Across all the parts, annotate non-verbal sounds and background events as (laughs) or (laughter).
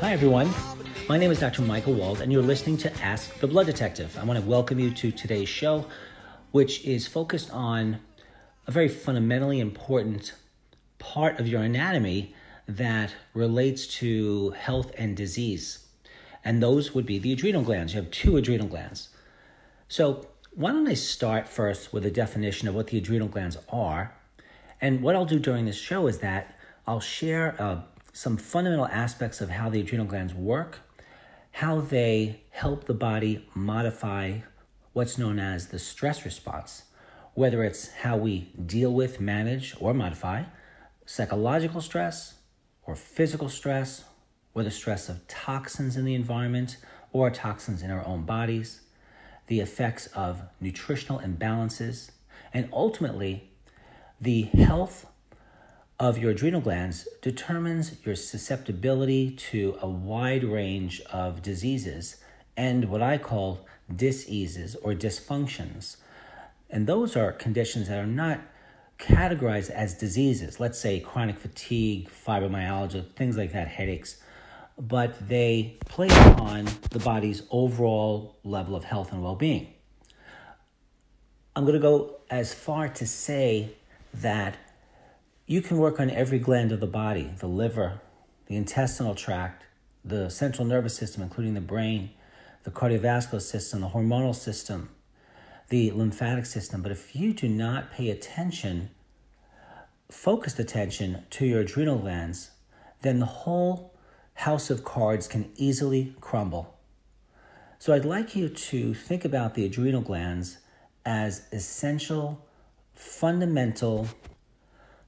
Hi, everyone. My name is Dr. Michael Wald, and you're listening to Ask the Blood Detective. I want to welcome you to today's show, which is focused on a very fundamentally important part of your anatomy that relates to health and disease. And those would be the adrenal glands. You have two adrenal glands. So, why don't I start first with a definition of what the adrenal glands are? And what I'll do during this show is that I'll share uh, some fundamental aspects of how the adrenal glands work, how they help the body modify what's known as the stress response, whether it's how we deal with, manage, or modify psychological stress or physical stress, or the stress of toxins in the environment or toxins in our own bodies, the effects of nutritional imbalances, and ultimately, the health of your adrenal glands determines your susceptibility to a wide range of diseases and what I call diseases or dysfunctions. And those are conditions that are not categorized as diseases, let's say chronic fatigue, fibromyalgia, things like that, headaches, but they play upon the body's overall level of health and well being. I'm going to go as far to say that you can work on every gland of the body the liver, the intestinal tract, the central nervous system, including the brain, the cardiovascular system, the hormonal system, the lymphatic system. But if you do not pay attention, focused attention to your adrenal glands, then the whole house of cards can easily crumble. So I'd like you to think about the adrenal glands as essential, fundamental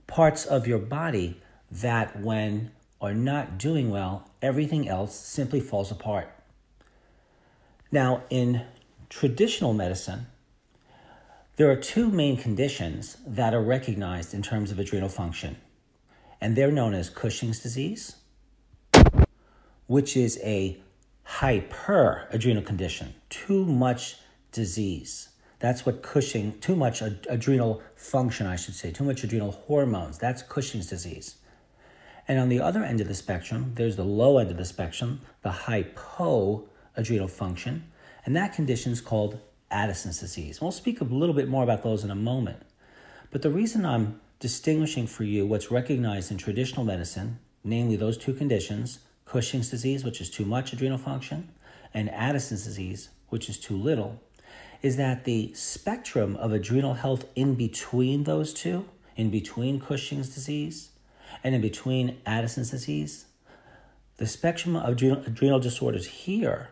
parts of your body that, when are not doing well, everything else simply falls apart. Now, in traditional medicine, there are two main conditions that are recognized in terms of adrenal function, and they're known as Cushing's disease, which is a hyperadrenal condition, too much disease. That's what Cushing, too much ad- adrenal function, I should say, too much adrenal hormones. That's Cushing's disease. And on the other end of the spectrum, there's the low end of the spectrum, the hypoadrenal function, and that condition is called Addison's disease. We'll speak a little bit more about those in a moment. But the reason I'm distinguishing for you what's recognized in traditional medicine, namely those two conditions, Cushing's disease, which is too much adrenal function, and Addison's disease, which is too little, is that the spectrum of adrenal health in between those two, in between Cushing's disease and in between Addison's disease, the spectrum of adrenal, adrenal disorders here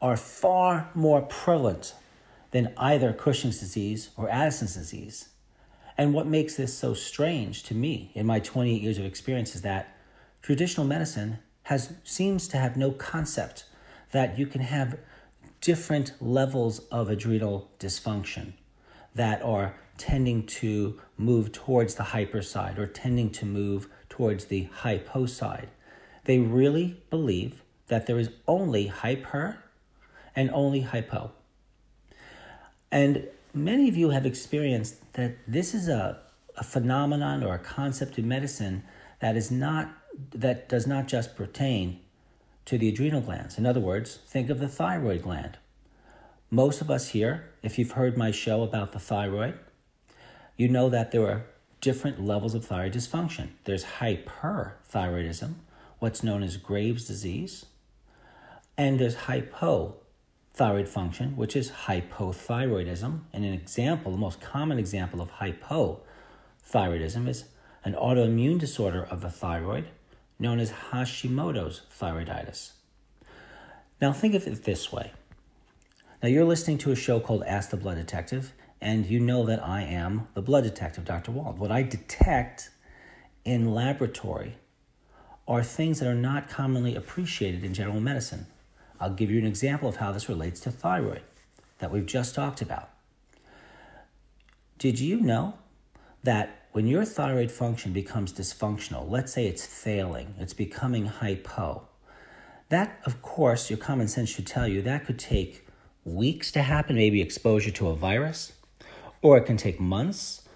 are far more prevalent than either Cushing's disease or Addison's disease. And what makes this so strange to me in my 28 years of experience is that traditional medicine has seems to have no concept that you can have different levels of adrenal dysfunction that are tending to move towards the hyper side or tending to move towards the hypo side. They really believe that there is only hyper and only hypo. And many of you have experienced that this is a, a phenomenon or a concept in medicine that is not that does not just pertain to the adrenal glands. In other words, think of the thyroid gland. Most of us here, if you've heard my show about the thyroid, you know that there are different levels of thyroid dysfunction. There's hyperthyroidism, what's known as Graves' disease, and there's hypothyroid function, which is hypothyroidism. And an example, the most common example of hypothyroidism is an autoimmune disorder of the thyroid known as Hashimoto's thyroiditis. Now, think of it this way. Now, you're listening to a show called Ask the Blood Detective, and you know that I am the blood detective, Dr. Wald. What I detect in laboratory are things that are not commonly appreciated in general medicine. I'll give you an example of how this relates to thyroid that we've just talked about. Did you know that when your thyroid function becomes dysfunctional, let's say it's failing, it's becoming hypo, that, of course, your common sense should tell you that could take weeks to happen, maybe exposure to a virus, or it can take months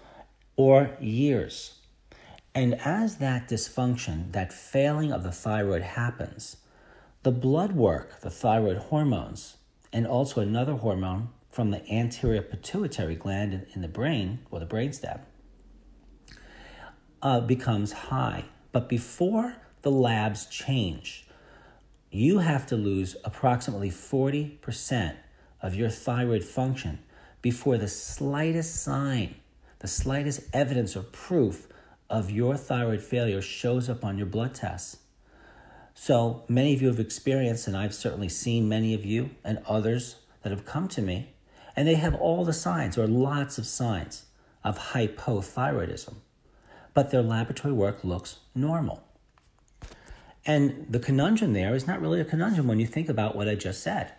or years. And as that dysfunction, that failing of the thyroid happens, the blood work, the thyroid hormones, and also another hormone from the anterior pituitary gland in, the brain or the brainstem uh, becomes high. But before the labs change, you have to lose approximately 40% of your thyroid function before the slightest sign, the slightest evidence or proof of your thyroid failure shows up on your blood tests. So many of you have experienced, and I've certainly seen many of you and others that have come to me, and they have all the signs or lots of signs of hypothyroidism, but their laboratory work looks normal. And the conundrum there is not really a conundrum when you think about what I just said.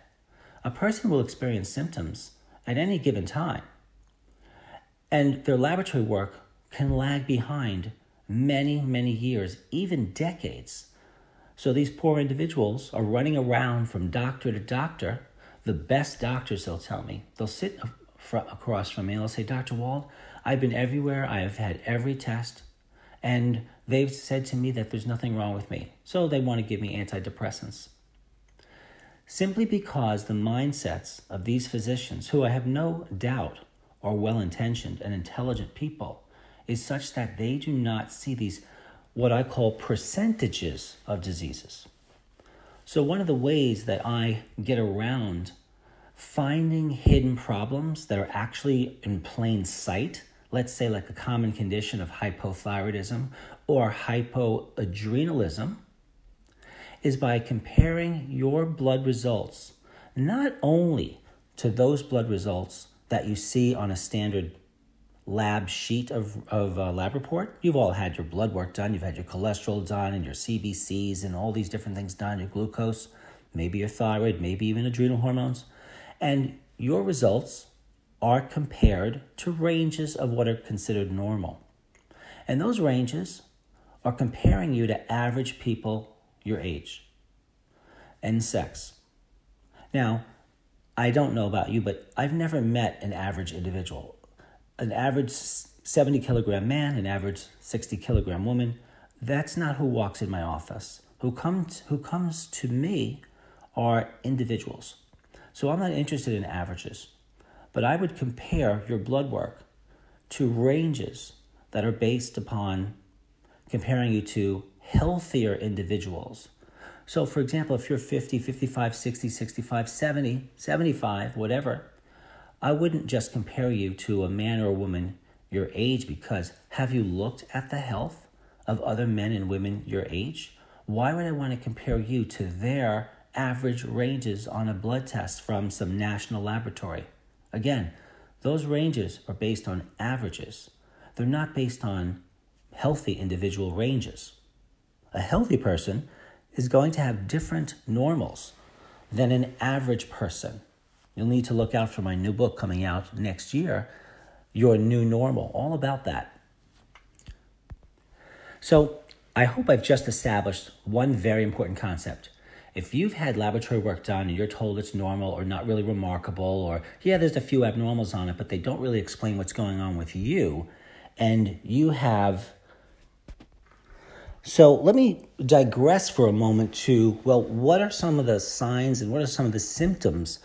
A person will experience symptoms at any given time, and their laboratory work can lag behind many, many years, even decades. So these poor individuals are running around from doctor to doctor. The best doctors, they'll tell me, they'll sit across from me and they'll say, Dr. Wald, I've been everywhere, I have had every test, and they've said to me that there's nothing wrong with me. So they want to give me antidepressants. Simply because the mindsets of these physicians, who I have no doubt are well intentioned and intelligent people, is such that they do not see these, what I call percentages of diseases. So, one of the ways that I get around finding hidden problems that are actually in plain sight, let's say like a common condition of hypothyroidism or hypoadrenalism, is by comparing your blood results not only to those blood results that you see on a standard lab sheet of, of a lab report. You've all had your blood work done, you've had your cholesterol done, and your CBCs, and all these different things done, your glucose, maybe your thyroid, maybe even adrenal hormones. And your results are compared to ranges of what are considered normal. And those ranges are comparing you to average people your age and sex. Now, I don't know about you, but I've never met an average individual. An average 70 kilogram man, an average 60 kilogram woman, that's not who walks in my office. Who comes, who comes to me are individuals. So I'm not interested in averages, but I would compare your blood work to ranges that are based upon comparing you to healthier individuals. So, for example, if you're 50, 55, 60, 65, 70, 75, whatever, I wouldn't just compare you to a man or a woman your age because have you looked at the health of other men and women your age? Why would I want to compare you to their average ranges on a blood test from some national laboratory? Again, those ranges are based on averages. They're not based on healthy individual ranges. A healthy person is going to have different normals than an average person. You'll need to look out for my new book coming out next year, Your New Normal, all about that. So, I hope I've just established one very important concept. If you've had laboratory work done and you're told it's normal or not really remarkable, or yeah, there's a few abnormals on it, but they don't really explain what's going on with you, and you have so let me digress for a moment to well, what are some of the signs and what are some of the symptoms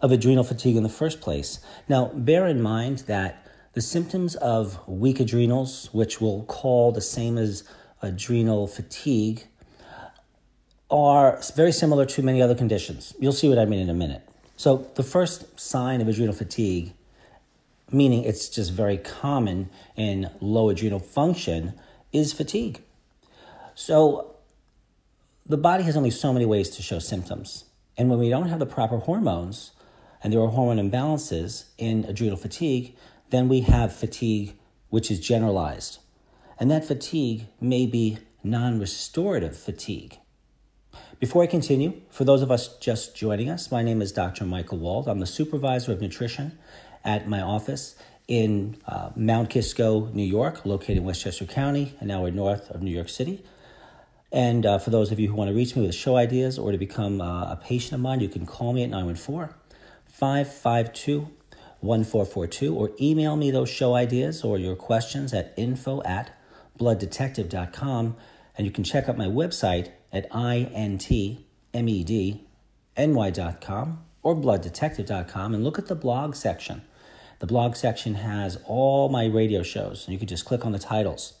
of adrenal fatigue in the first place? Now, bear in mind that the symptoms of weak adrenals, which we'll call the same as adrenal fatigue, are very similar to many other conditions. You'll see what I mean in a minute. So, the first sign of adrenal fatigue, meaning it's just very common in low adrenal function, is fatigue. So the body has only so many ways to show symptoms. And when we don't have the proper hormones and there are hormone imbalances in adrenal fatigue, then we have fatigue which is generalized. And that fatigue may be non restorative fatigue. Before I continue, for those of us just joining us, my name is Dr. Michael Wald. I'm the supervisor of nutrition at my office in uh, Mount Kisco, New York, located in Westchester County, and now we're north of New York City. And uh, for those of you who want to reach me with show ideas or to become uh, a patient of mine, you can call me at 914 552 1442 or email me those show ideas or your questions at info at blooddetective.com. And you can check out my website at intmedny.com or blooddetective.com and look at the blog section. The blog section has all my radio shows, and you can just click on the titles.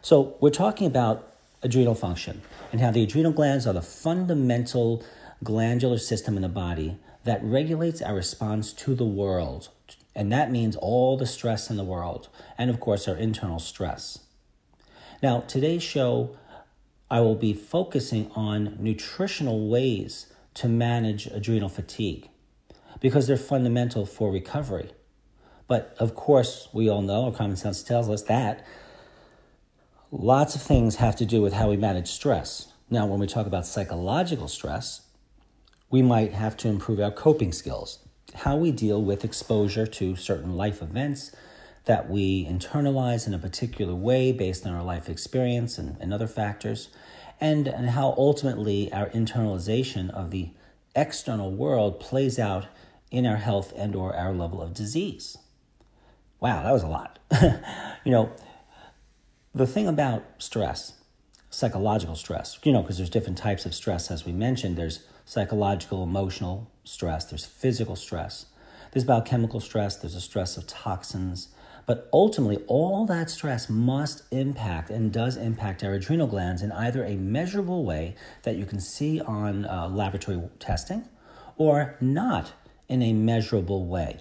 So, we're talking about adrenal function and how the adrenal glands are the fundamental glandular system in the body that regulates our response to the world. And that means all the stress in the world, and of course, our internal stress. Now, today's show, I will be focusing on nutritional ways to manage adrenal fatigue because they're fundamental for recovery. But of course, we all know, or common sense tells us that lots of things have to do with how we manage stress. Now, when we talk about psychological stress, we might have to improve our coping skills, how we deal with exposure to certain life events that we internalize in a particular way based on our life experience and, and other factors, and, and how ultimately our internalization of the external world plays out in our health and or our level of disease. Wow, that was a lot. (laughs) you know, the thing about stress, psychological stress, you know, because there's different types of stress, as we mentioned, there's psychological, emotional stress, there's physical stress, there's biochemical stress, there's a stress of toxins. But ultimately, all that stress must impact and does impact our adrenal glands in either a measurable way that you can see on uh, laboratory testing or not in a measurable way.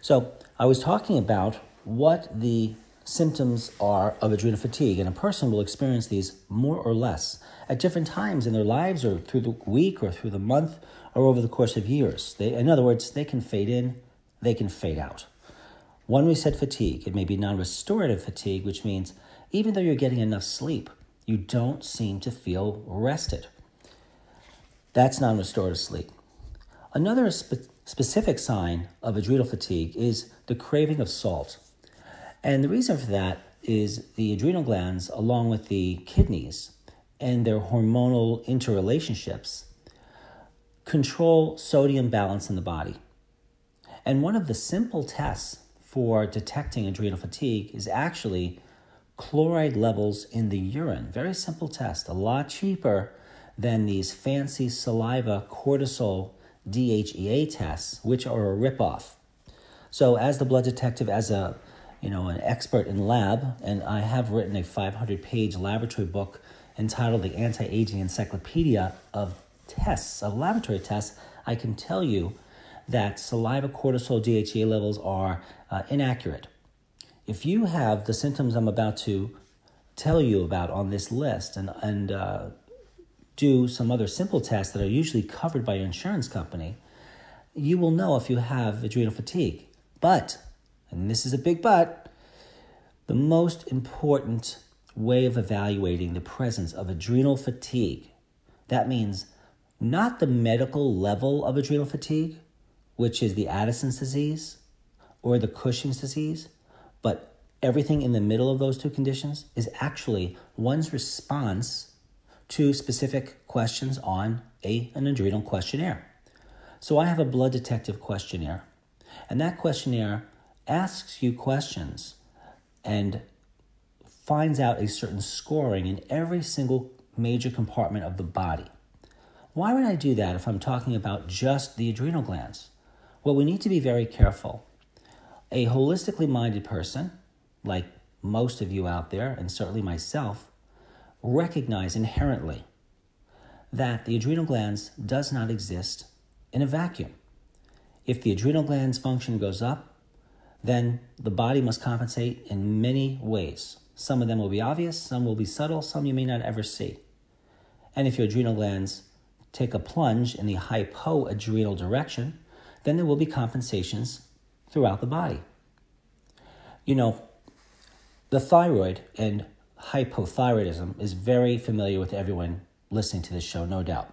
So, I was talking about what the symptoms are of adrenal fatigue, and a person will experience these more or less at different times in their lives or through the week or through the month or over the course of years. They, in other words, they can fade in, they can fade out. When we said fatigue, it may be non restorative fatigue, which means even though you're getting enough sleep, you don't seem to feel rested. That's non restorative sleep. Another spe- specific sign of adrenal fatigue is the craving of salt. And the reason for that is the adrenal glands, along with the kidneys and their hormonal interrelationships, control sodium balance in the body. And one of the simple tests for detecting adrenal fatigue is actually chloride levels in the urine. Very simple test, a lot cheaper than these fancy saliva cortisol DHEA tests, which are a ripoff. So, as the blood detective, as a you know, an expert in lab, and I have written a 500 page laboratory book entitled The Anti Aging Encyclopedia of Tests, of Laboratory Tests. I can tell you that saliva cortisol DHEA levels are uh, inaccurate. If you have the symptoms I'm about to tell you about on this list and, and uh, do some other simple tests that are usually covered by your insurance company, you will know if you have adrenal fatigue. But and this is a big but, the most important way of evaluating the presence of adrenal fatigue. That means not the medical level of adrenal fatigue, which is the Addison's disease or the Cushing's disease, but everything in the middle of those two conditions is actually one's response to specific questions on a, an adrenal questionnaire. So I have a blood detective questionnaire, and that questionnaire asks you questions and finds out a certain scoring in every single major compartment of the body. Why would I do that if I'm talking about just the adrenal glands? Well, we need to be very careful. A holistically minded person, like most of you out there, and certainly myself, recognize inherently that the adrenal glands does not exist in a vacuum. If the adrenal glands function goes up, then the body must compensate in many ways. Some of them will be obvious, some will be subtle, some you may not ever see. And if your adrenal glands take a plunge in the hypoadrenal direction, then there will be compensations throughout the body. You know, the thyroid and hypothyroidism is very familiar with everyone listening to this show, no doubt.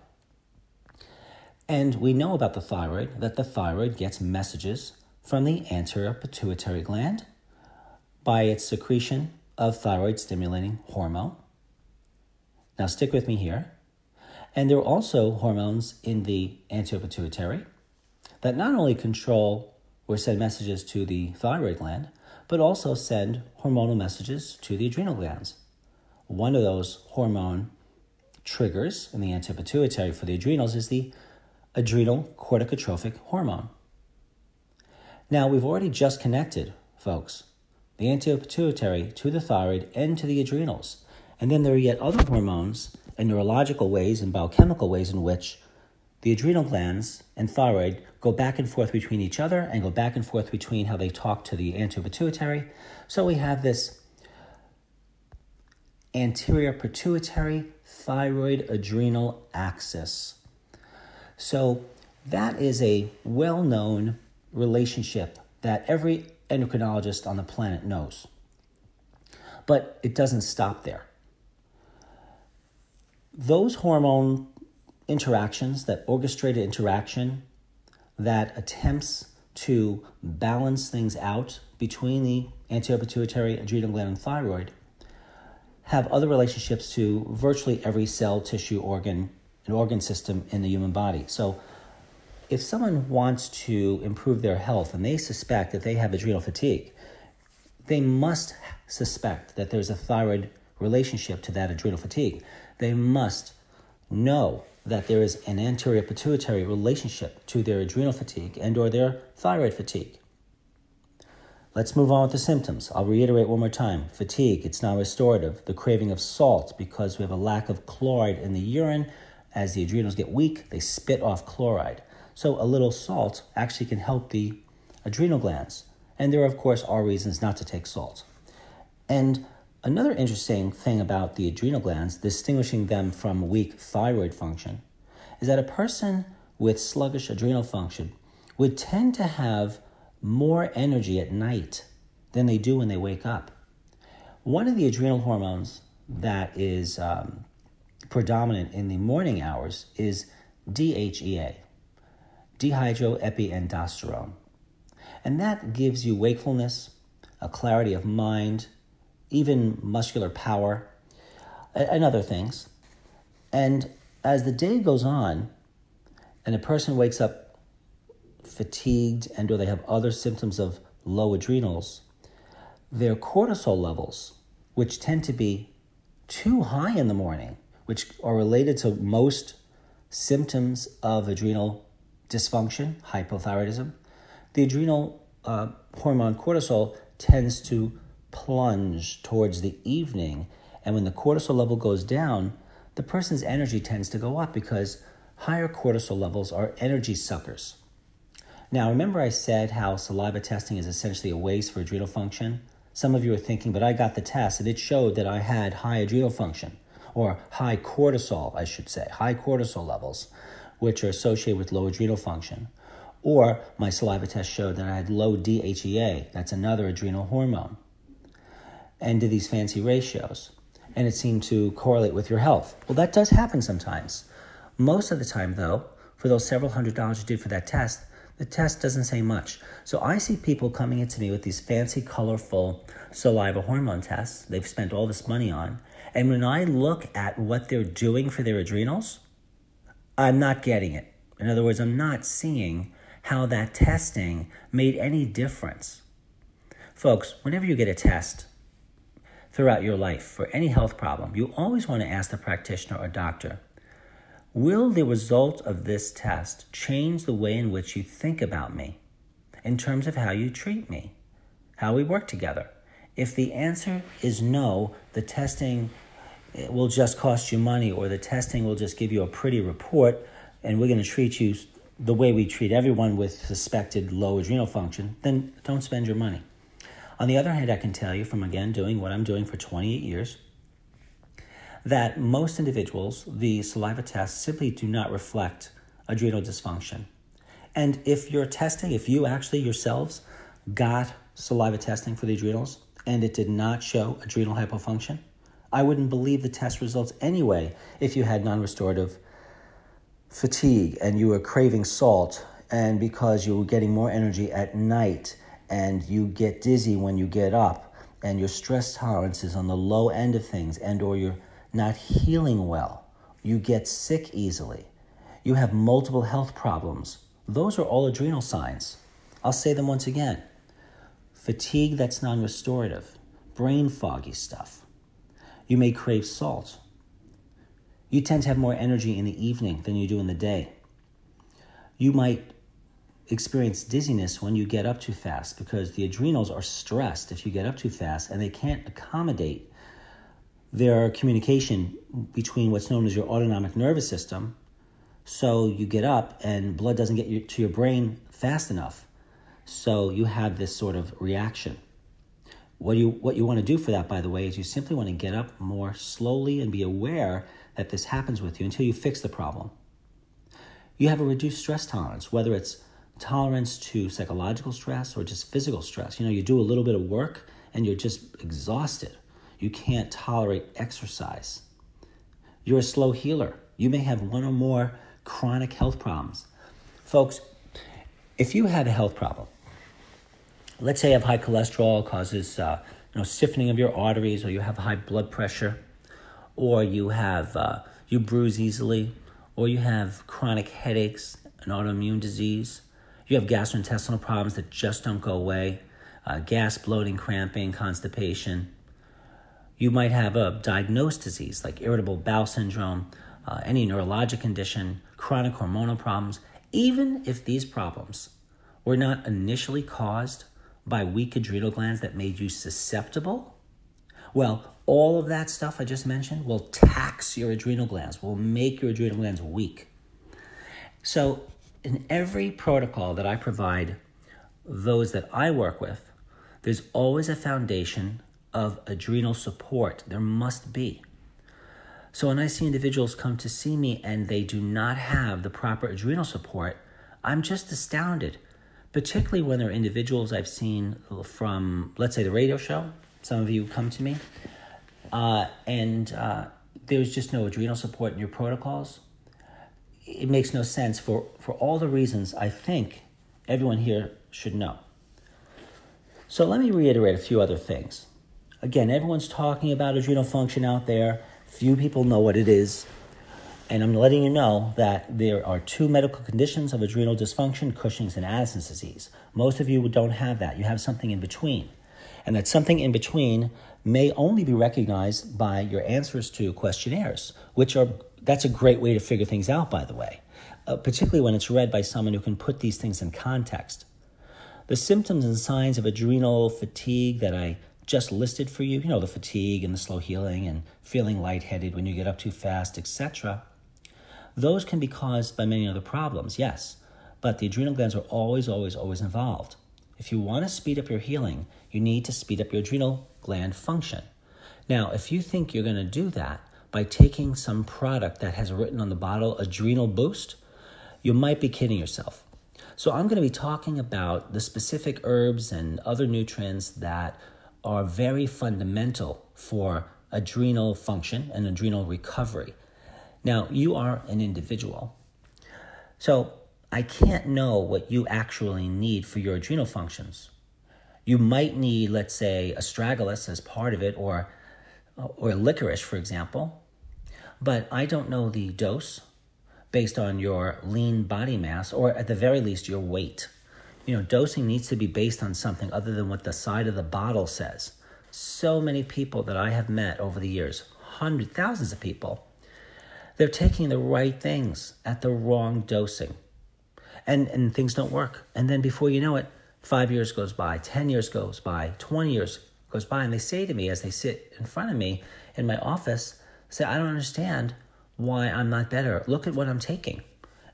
And we know about the thyroid that the thyroid gets messages from the anterior pituitary gland by its secretion of thyroid stimulating hormone. Now, stick with me here. And there are also hormones in the anterior pituitary that not only control or send messages to the thyroid gland, but also send hormonal messages to the adrenal glands. One of those hormone triggers in the anterior pituitary for the adrenals is the adrenal corticotrophic hormone. Now, we've already just connected, folks, the anterior pituitary to the thyroid and to the adrenals. And then there are yet other hormones and neurological ways and biochemical ways in which the adrenal glands and thyroid go back and forth between each other and go back and forth between how they talk to the anterior pituitary. So we have this anterior pituitary thyroid adrenal axis. So that is a well known relationship that every endocrinologist on the planet knows. But it doesn't stop there. Those hormone interactions, that orchestrated interaction that attempts to balance things out between the anterior pituitary, adrenal gland, and thyroid, have other relationships to virtually every cell, tissue, organ, and organ system in the human body. So, if someone wants to improve their health and they suspect that they have adrenal fatigue, they must suspect that there's a thyroid relationship to that adrenal fatigue. They must know that there is an anterior pituitary relationship to their adrenal fatigue and or their thyroid fatigue. Let's move on with the symptoms. I'll reiterate one more time. Fatigue, it's non restorative. The craving of salt because we have a lack of chloride in the urine. As the adrenals get weak, they spit off chloride. So a little salt actually can help the adrenal glands. And there, of course, are reasons not to take salt. And Another interesting thing about the adrenal glands, distinguishing them from weak thyroid function, is that a person with sluggish adrenal function would tend to have more energy at night than they do when they wake up. One of the adrenal hormones that is um, predominant in the morning hours is DHEA, dihydroepiandrosterone. And that gives you wakefulness, a clarity of mind, even muscular power, and other things. And as the day goes on, and a person wakes up fatigued and or they have other symptoms of low adrenals, their cortisol levels, which tend to be too high in the morning, which are related to most symptoms of adrenal dysfunction, hypothyroidism, the adrenal uh, hormone cortisol tends to plunge towards the evening. And when the cortisol level goes down, the person's energy tends to go up because higher cortisol levels are energy suckers. Now, remember I said how saliva testing is essentially a waste for adrenal function? Some of you are thinking, but I got the test and it showed that I had high adrenal function, or high cortisol, I should say, high cortisol levels, which are associated with low adrenal function. Or my saliva test showed that I had low DHEA, that's another adrenal hormone and did these fancy ratios. And it seemed to correlate with your health. Well, that does happen sometimes. Most of the time, though, for those several hundred dollars you did for that test, the test doesn't say much. So I see people coming into me with these fancy, colorful saliva hormone tests they've spent all this money on. And when I look at what they're doing for their adrenals, I'm not getting it. In other words, I'm not seeing how that testing made any difference. Folks, whenever you get a test, throughout your life for any health problem, you always want to ask the practitioner or doctor Will the result of this test change the way in which you think about me in terms of how you treat me, how we work together? If the answer is no, the testing will just cost you money or the testing will just give you a pretty report and we're going to treat you the way we treat everyone with suspected low adrenal function, then don't spend your money. On the other hand, I can tell you from again doing what I'm doing for 28 years that most individuals, the saliva tests simply do not reflect adrenal dysfunction. And if you're testing, if you actually yourselves got saliva testing for the adrenals and it did not show adrenal hypofunction, I wouldn't believe the test results anyway if you had non restorative fatigue and you were craving salt and because you were getting more energy at night and you get dizzy when you get up and your stress tolerance is on the low end of things and or you're not healing well you get sick easily. You have multiple health problems. Those are all adrenal signs. I'll say them once again. Fatigue that's non-restorative. Brain foggy stuff. You may crave salt. You tend to have more energy in the evening than you do in the day. You might experience dizziness when you get up too fast because the adrenals are stressed if you get up too fast and they can't accommodate their communication between what's known as your autonomic nervous system. So you get up and blood doesn't get to your brain fast enough. So you have this sort of reaction. What you what you want to do for that, by the way, is you simply want to get up more slowly and be aware that this happens with you until you fix the problem. You have a reduced stress tolerance, whether it's tolerance to psychological stress or just physical stress. You know, you do a little bit of work and you're just exhausted. You can't tolerate exercise. You're a slow healer. You may have one or more chronic health problems. Folks, if you have a health problem, let's say you have high cholesterol causes uh, you know stiffening of your arteries, or you have high blood pressure, or you have uh, you bruise easily, or you have chronic headaches, an autoimmune disease, you have gastrointestinal problems that just don't go away, uh, gas, bloating, cramping, constipation. You might have a diagnosed disease like irritable bowel syndrome, uh, any neurologic condition, chronic hormonal problems. Even if these problems were not initially caused by weak adrenal glands that made you susceptible, well, all of that stuff I just mentioned will tax your adrenal glands, will make your adrenal glands weak. So in every protocol that I provide those that I work with, there's always a foundation of adrenal support. There must be. So when I see individuals come to see me and they do not have the proper adrenal support, I'm just astounded, particularly when they're individuals I've seen from, let's say, the radio show. Some of you come to me, uh, and uh, there's just no adrenal support in your protocols it makes no sense for, for all the reasons I think everyone here should know. So let me reiterate a few other things. Again, everyone's talking about adrenal function out there. Few people know what it is. And I'm letting you know that there are two medical conditions of adrenal dysfunction Cushing's and Addison's disease. Most of you don't have that. You have something in between. And that something in between may only be recognized by your answers to questionnaires, which are that's a great way to figure things out, by the way, uh, particularly when it's read by someone who can put these things in context. The symptoms and signs of adrenal fatigue that I just listed for you, you know, the fatigue and the slow healing and feeling lightheaded when you get up too fast, etc. Those can be caused by many other problems, yes, but the adrenal glands are always, always, always involved. If you want to speed up your healing, you need to speed up your adrenal gland function. Now, if you think you're going to do that by taking some product that has written on the bottle adrenal boost, you might be kidding yourself. So, I'm going to be talking about the specific herbs and other nutrients that are very fundamental for adrenal function and adrenal recovery. Now, you are an individual. So, I can't know what you actually need for your adrenal functions. You might need, let's say, astragalus as part of it, or Uh, or licorice, for example, but I don't know the dose based on your lean body mass or at the very least your weight. You know, dosing needs to be based on something other than what the side of the bottle says. So many people that I have met over the years, hundreds, thousands of people, they're taking the right things at the wrong dosing. And, and things don't work. And then before you know it, five years goes by, 10 years goes by, 20 years goes by, and they say to me as they sit in front of me in my office, say, I don't understand why I'm not better. Look at what I'm taking.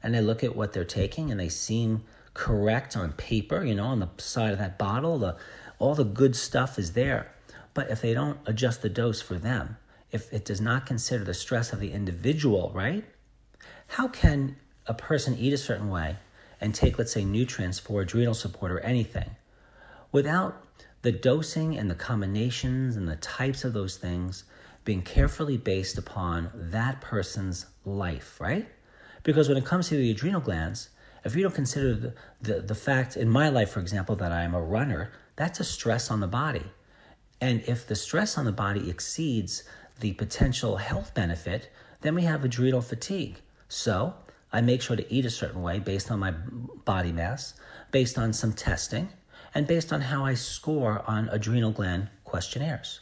And they look at what they're taking and they seem correct on paper, you know, on the side of that bottle, the all the good stuff is there. But if they don't adjust the dose for them, if it does not consider the stress of the individual, right? How can a person eat a certain way and take, let's say, nutrients for adrenal support or anything without the dosing and the combinations and the types of those things being carefully based upon that person's life, right? Because when it comes to the adrenal glands, If you don't consider the, the, the fact in my life, for example, that I am a runner, that's a stress on the body. And if the stress on the body exceeds the potential health benefit, then we have adrenal fatigue. So I make sure to eat a certain way based on my body mass, based on some testing, and based on how I score on adrenal gland questionnaires.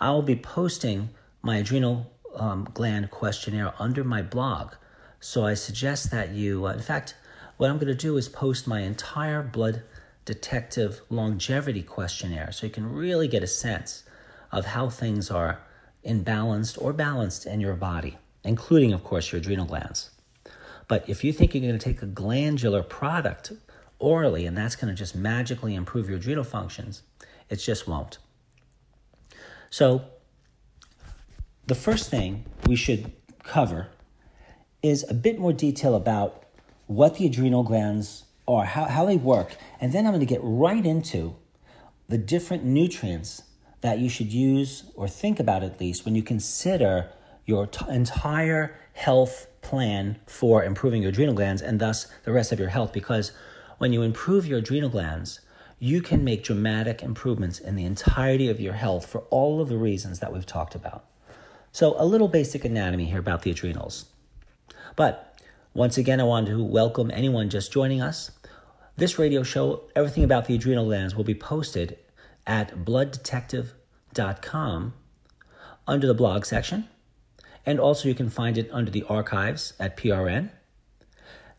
I will be posting my adrenal um, gland questionnaire under my blog. So I suggest that you, uh, in fact, what I'm going to do is post my entire blood detective longevity questionnaire so you can really get a sense of how things are imbalanced or balanced in your body, including, of course, your adrenal glands. But if you think you're going to take a glandular product orally and that's going to just magically improve your adrenal functions, it just won't. So, the first thing we should cover is a bit more detail about what the adrenal glands are, how, how they work, and then I'm going to get right into the different nutrients that you should use or think about at least when you consider your t- entire health plan for improving your adrenal glands and thus the rest of your health. Because when you improve your adrenal glands, you can make dramatic improvements in the entirety of your health for all of the reasons that we've talked about. So, a little basic anatomy here about the adrenals. But once again, I want to welcome anyone just joining us. This radio show, everything about the adrenal glands, will be posted at blooddetective.com under the blog section. And also, you can find it under the archives at PRN.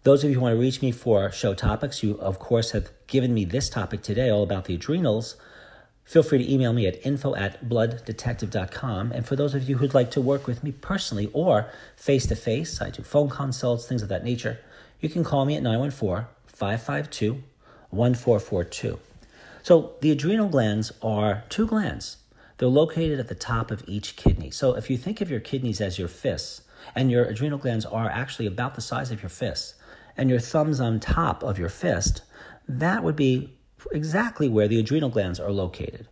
Those of you who want to reach me for show topics, you, of course, have given me this topic today, all about the adrenals. Feel free to email me at info at blooddetective.com. And for those of you who'd like to work with me personally or face to face, I do phone consults, things of that nature, you can call me at 914 552 1442. So the adrenal glands are two glands. They're located at the top of each kidney. So if you think of your kidneys as your fists, and your adrenal glands are actually about the size of your fists, and your thumbs on top of your fist, that would be exactly where the adrenal glands are located.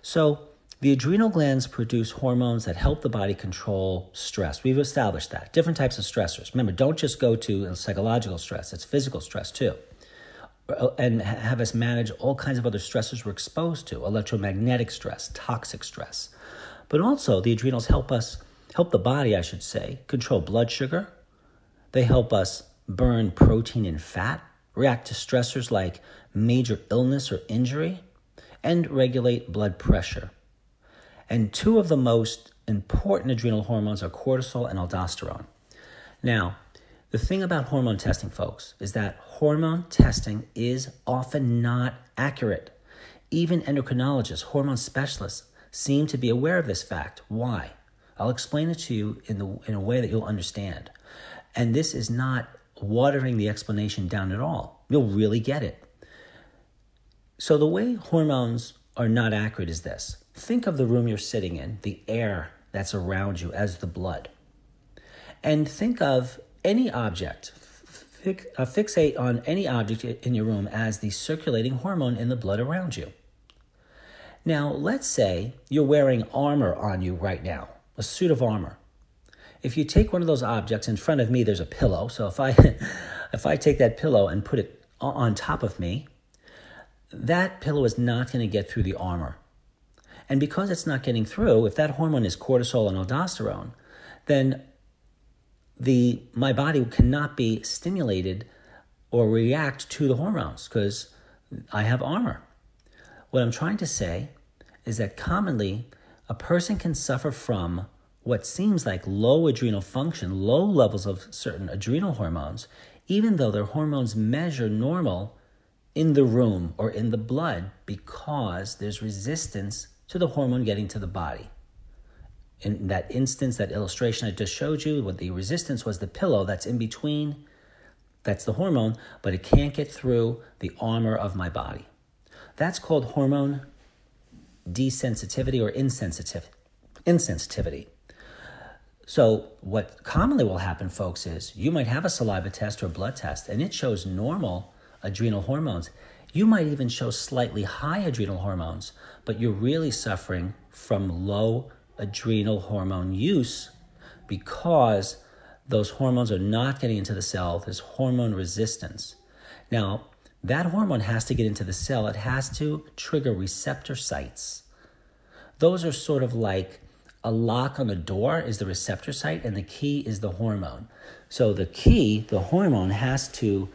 So the adrenal glands produce hormones that help the body control stress. We've established that. Different types of stressors. Remember, don't just go to psychological stress, it's physical stress too. And have us manage all kinds of other stressors we're exposed to electromagnetic stress, toxic stress. But also, the adrenals help us, help the body, I should say, control blood sugar. They help us burn protein and fat, react to stressors like major illness or injury, and regulate blood pressure. And two of the most important adrenal hormones are cortisol and aldosterone. Now, the thing about hormone testing, folks, is that hormone testing is often not accurate. Even endocrinologists, hormone specialists, seem to be aware of this fact. Why? I'll explain it to you in, the, in a way that you'll understand. And this is not watering the explanation down at all. You'll really get it. So, the way hormones are not accurate is this think of the room you're sitting in, the air that's around you as the blood. And think of any object, fix, uh, fixate on any object in your room as the circulating hormone in the blood around you. Now, let's say you're wearing armor on you right now, a suit of armor. If you take one of those objects in front of me, there's a pillow. So if I (laughs) if I take that pillow and put it on top of me, that pillow is not going to get through the armor. And because it's not getting through, if that hormone is cortisol and aldosterone, then the my body cannot be stimulated or react to the hormones because I have armor. What I'm trying to say is that commonly a person can suffer from what seems like low adrenal function, low levels of certain adrenal hormones, even though their hormones measure normal in the room or in the blood because there's resistance to the hormone getting to the body in that instance, that illustration I just showed you, what the resistance was the pillow that's in between, that's the hormone, but it can't get through the armor of my body. That's called hormone desensitivity or insensitivity. Insensitivity. So, what commonly will happen, folks, is you might have a saliva test or blood test and it shows normal adrenal hormones. You might even show slightly high adrenal hormones, but you're really suffering from low adrenal hormone use because those hormones are not getting into the cell. There's hormone resistance. Now, that hormone has to get into the cell, it has to trigger receptor sites. Those are sort of like a lock on the door is the receptor site, and the key is the hormone. So the key, the hormone, has to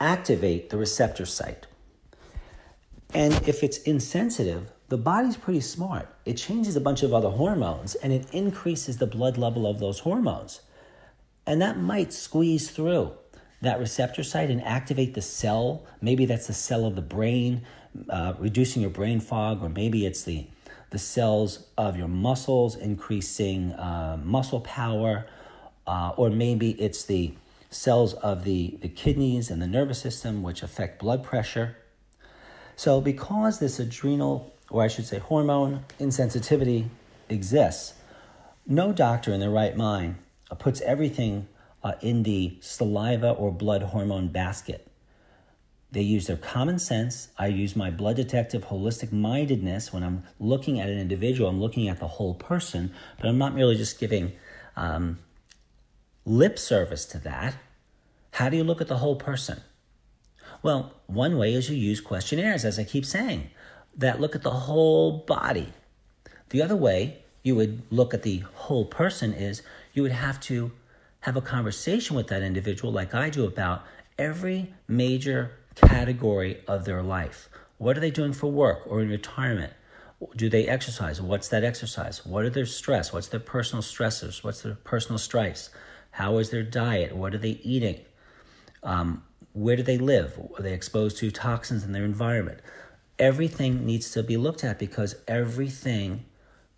activate the receptor site. And if it's insensitive, the body's pretty smart. It changes a bunch of other hormones and it increases the blood level of those hormones. And that might squeeze through that receptor site and activate the cell. Maybe that's the cell of the brain, uh, reducing your brain fog, or maybe it's the, the cells of your muscles, increasing uh, muscle power, uh, or maybe it's the cells of the, the kidneys and the nervous system, which affect blood pressure. So, because this adrenal, or I should say hormone insensitivity exists, no doctor in their right mind puts everything uh, in the saliva or blood hormone basket. They use their common sense. I use my blood detective holistic mindedness when I'm looking at an individual. I'm looking at the whole person, but I'm not merely just giving um, lip service to that. How do you look at the whole person? Well, one way is you use questionnaires, as I keep saying, that look at the whole body. The other way you would look at the whole person is you would have to have a conversation with that individual, like I do, about every major category of their life. What are they doing for work or in retirement? Do they exercise? What's that exercise? What are their stress? What's their personal stressors? What's their personal stress? How is their diet? What are they eating? Um, where do they live? Are they exposed to toxins in their environment? Everything needs to be looked at because everything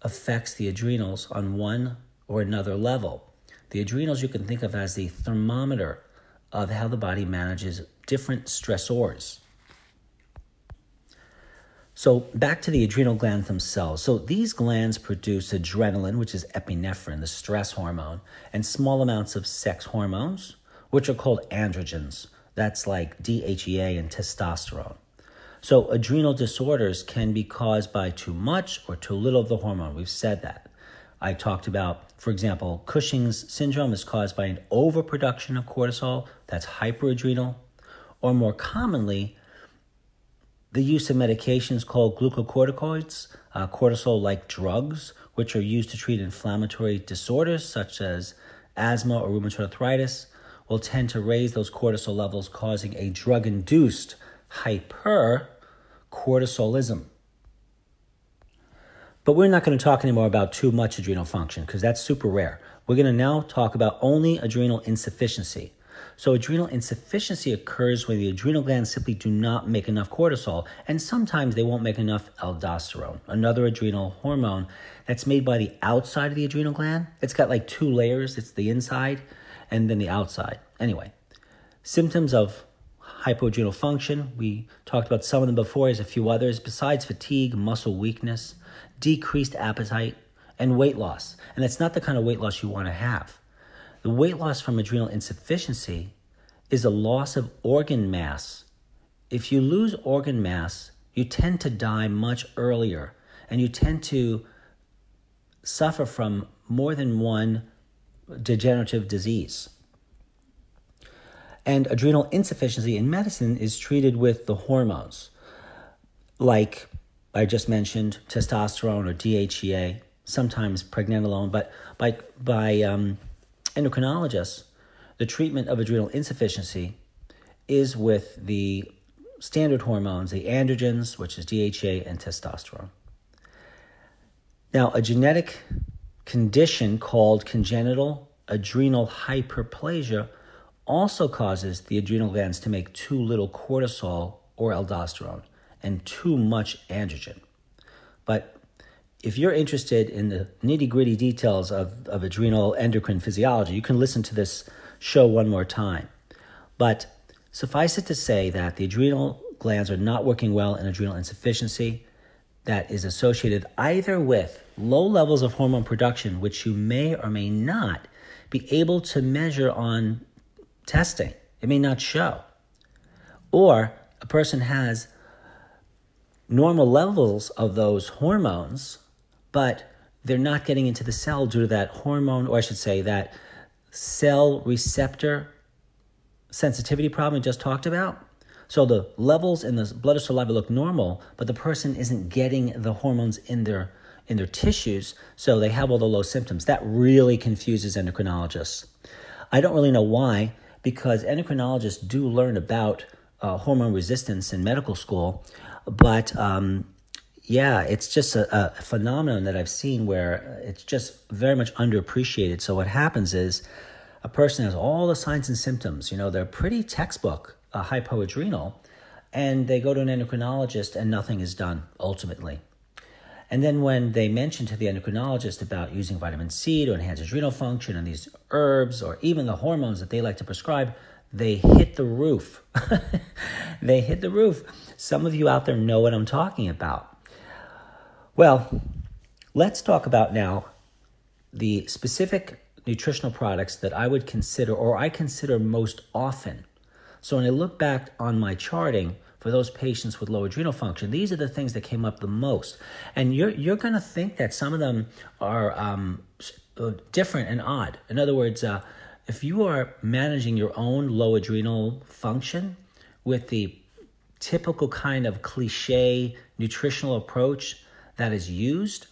affects the adrenals on one or another level. The adrenals you can think of as the thermometer of how the body manages different stressors. So, back to the adrenal glands themselves. So, these glands produce adrenaline, which is epinephrine, the stress hormone, and small amounts of sex hormones, which are called androgens. That's like DHEA and testosterone. So, adrenal disorders can be caused by too much or too little of the hormone. We've said that. I talked about, for example, Cushing's syndrome is caused by an overproduction of cortisol, that's hyperadrenal, or more commonly, the use of medications called glucocorticoids, uh, cortisol like drugs, which are used to treat inflammatory disorders such as asthma or rheumatoid arthritis, will tend to raise those cortisol levels, causing a drug induced hypercortisolism. But we're not going to talk anymore about too much adrenal function because that's super rare. We're going to now talk about only adrenal insufficiency. So, adrenal insufficiency occurs when the adrenal glands simply do not make enough cortisol, and sometimes they won't make enough aldosterone, another adrenal hormone that's made by the outside of the adrenal gland. It's got like two layers it's the inside and then the outside. Anyway, symptoms of hypoadrenal function, we talked about some of them before, there's a few others, besides fatigue, muscle weakness decreased appetite, and weight loss. And that's not the kind of weight loss you want to have. The weight loss from adrenal insufficiency is a loss of organ mass. If you lose organ mass, you tend to die much earlier and you tend to suffer from more than one degenerative disease. And adrenal insufficiency in medicine is treated with the hormones like I just mentioned testosterone or DHEA, sometimes pregnenolone, but by, by um, endocrinologists, the treatment of adrenal insufficiency is with the standard hormones, the androgens, which is DHEA and testosterone. Now, a genetic condition called congenital adrenal hyperplasia also causes the adrenal glands to make too little cortisol or aldosterone and too much androgen. But if you're interested in the nitty gritty details of, of adrenal endocrine physiology, you can listen to this show one more time. But suffice it to say that the adrenal glands are not working well in adrenal insufficiency that is associated either with low levels of hormone production, which you may or may not be able to measure on testing. It may not show. Or a person has normal levels of those hormones, but they're not getting into the cell due to that hormone, or I should say, that cell receptor sensitivity problem we just talked about. So the levels in the blood or saliva look normal, but the person isn't getting the hormones in their in their tissues, so they have all the low symptoms. That really confuses endocrinologists. I don't really know why, because endocrinologists do learn about uh, hormone resistance in medical school, but um, yeah, it's just a, a, phenomenon that I've seen where it's just very much underappreciated. So what happens is a person has all the signs and symptoms. You know, they're pretty textbook uh, hypoadrenal, and they go to an endocrinologist and nothing is done ultimately. And then when they mention to the endocrinologist about using vitamin C to enhance adrenal function and these herbs or even the hormones that they like to prescribe, they hit the roof. (laughs) they hit the roof. Some of you out there know what I'm talking about. Well, let's talk about now the specific nutritional products that I would consider or I consider most often. So when I look back on my charting for those patients with low adrenal function, these are the things that came up the most. And you're, you're going to think that some of them are um, uh, different and odd. In other words, uh, if you are managing your own low adrenal function with the typical kind of cliche nutritional approach that is used,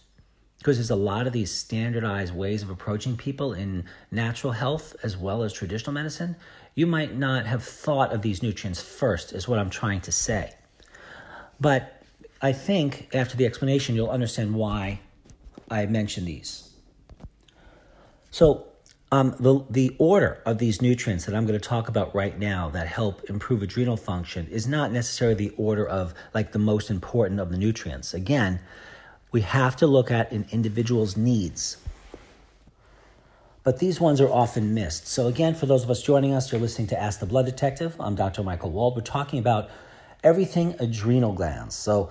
because there's a lot of these standardized ways of approaching people in natural health as well as traditional medicine, you might not have thought of these nutrients first, is what I'm trying to say. But I think after the explanation, you'll understand why I mentioned these. So, um, the, the order of these nutrients that I'm going to talk about right now that help improve adrenal function is not necessarily the order of like the most important of the nutrients. Again, we have to look at an individual's needs. But these ones are often missed. So, again, for those of us joining us, you're listening to Ask the Blood Detective. I'm Dr. Michael Wald. We're talking about everything adrenal glands. So,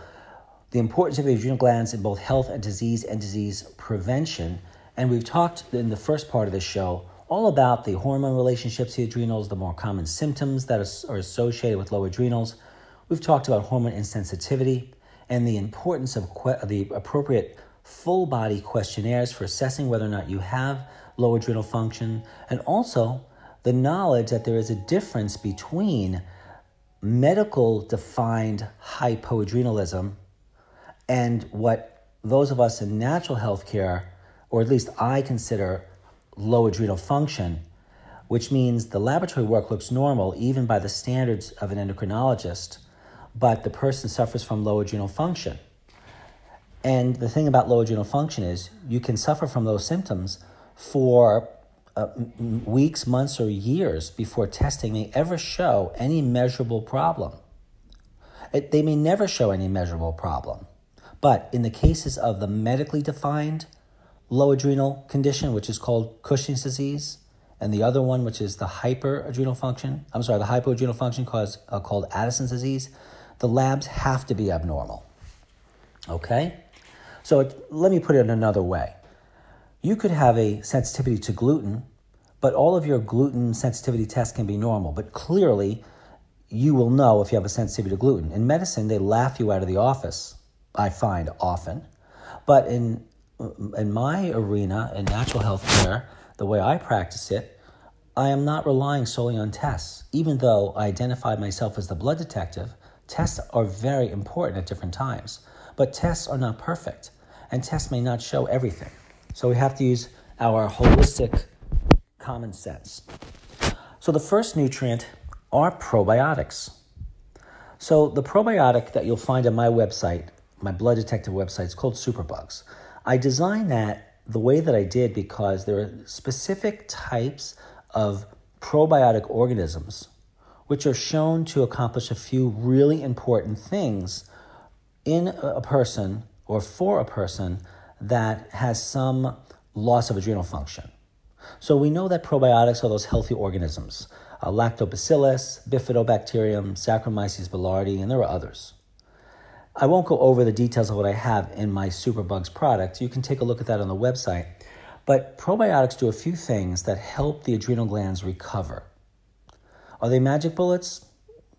the importance of the adrenal glands in both health and disease and disease prevention and we've talked in the first part of the show all about the hormone relationships to the adrenals, the more common symptoms that are associated with low adrenals. We've talked about hormone insensitivity and the importance of que- the appropriate full body questionnaires for assessing whether or not you have low adrenal function, and also the knowledge that there is a difference between medical defined hypoadrenalism and what those of us in natural health care or at least I consider low adrenal function, which means the laboratory work looks normal even by the standards of an endocrinologist, but the person suffers from low adrenal function. And the thing about low adrenal function is you can suffer from those symptoms for uh, weeks, months, or years before testing may ever show any measurable problem. It, they may never show any measurable problem. But in the cases of the medically defined low adrenal condition, which is called Cushing's disease, and the other one, which is the hyperadrenal function, I'm sorry, the hypoadrenal function cause, uh, called Addison's disease, the labs have to be abnormal. Okay? So it, let me put it another way. You could have a sensitivity to gluten, but all of your gluten sensitivity tests can be normal. But clearly, you will know if you have a sensitivity to gluten. In medicine, they laugh you out of the office, I find often. But in in my arena in natural health care, the way I practice it, I am not relying solely on tests. Even though I identify myself as the blood detective, tests are very important at different times. But tests are not perfect, and tests may not show everything. So we have to use our holistic common sense. So the first nutrient are probiotics. So the probiotic that you'll find on my website, my blood detective website, is called Superbugs. I designed that the way that I did because there are specific types of probiotic organisms which are shown to accomplish a few really important things in a person or for a person that has some loss of adrenal function. So we know that probiotics are those healthy organisms uh, lactobacillus, bifidobacterium, Saccharomyces boulardii, and there are others. I won't go over the details of what I have in my Superbugs product. You can take a look at that on the website. But probiotics do a few things that help the adrenal glands recover. Are they magic bullets?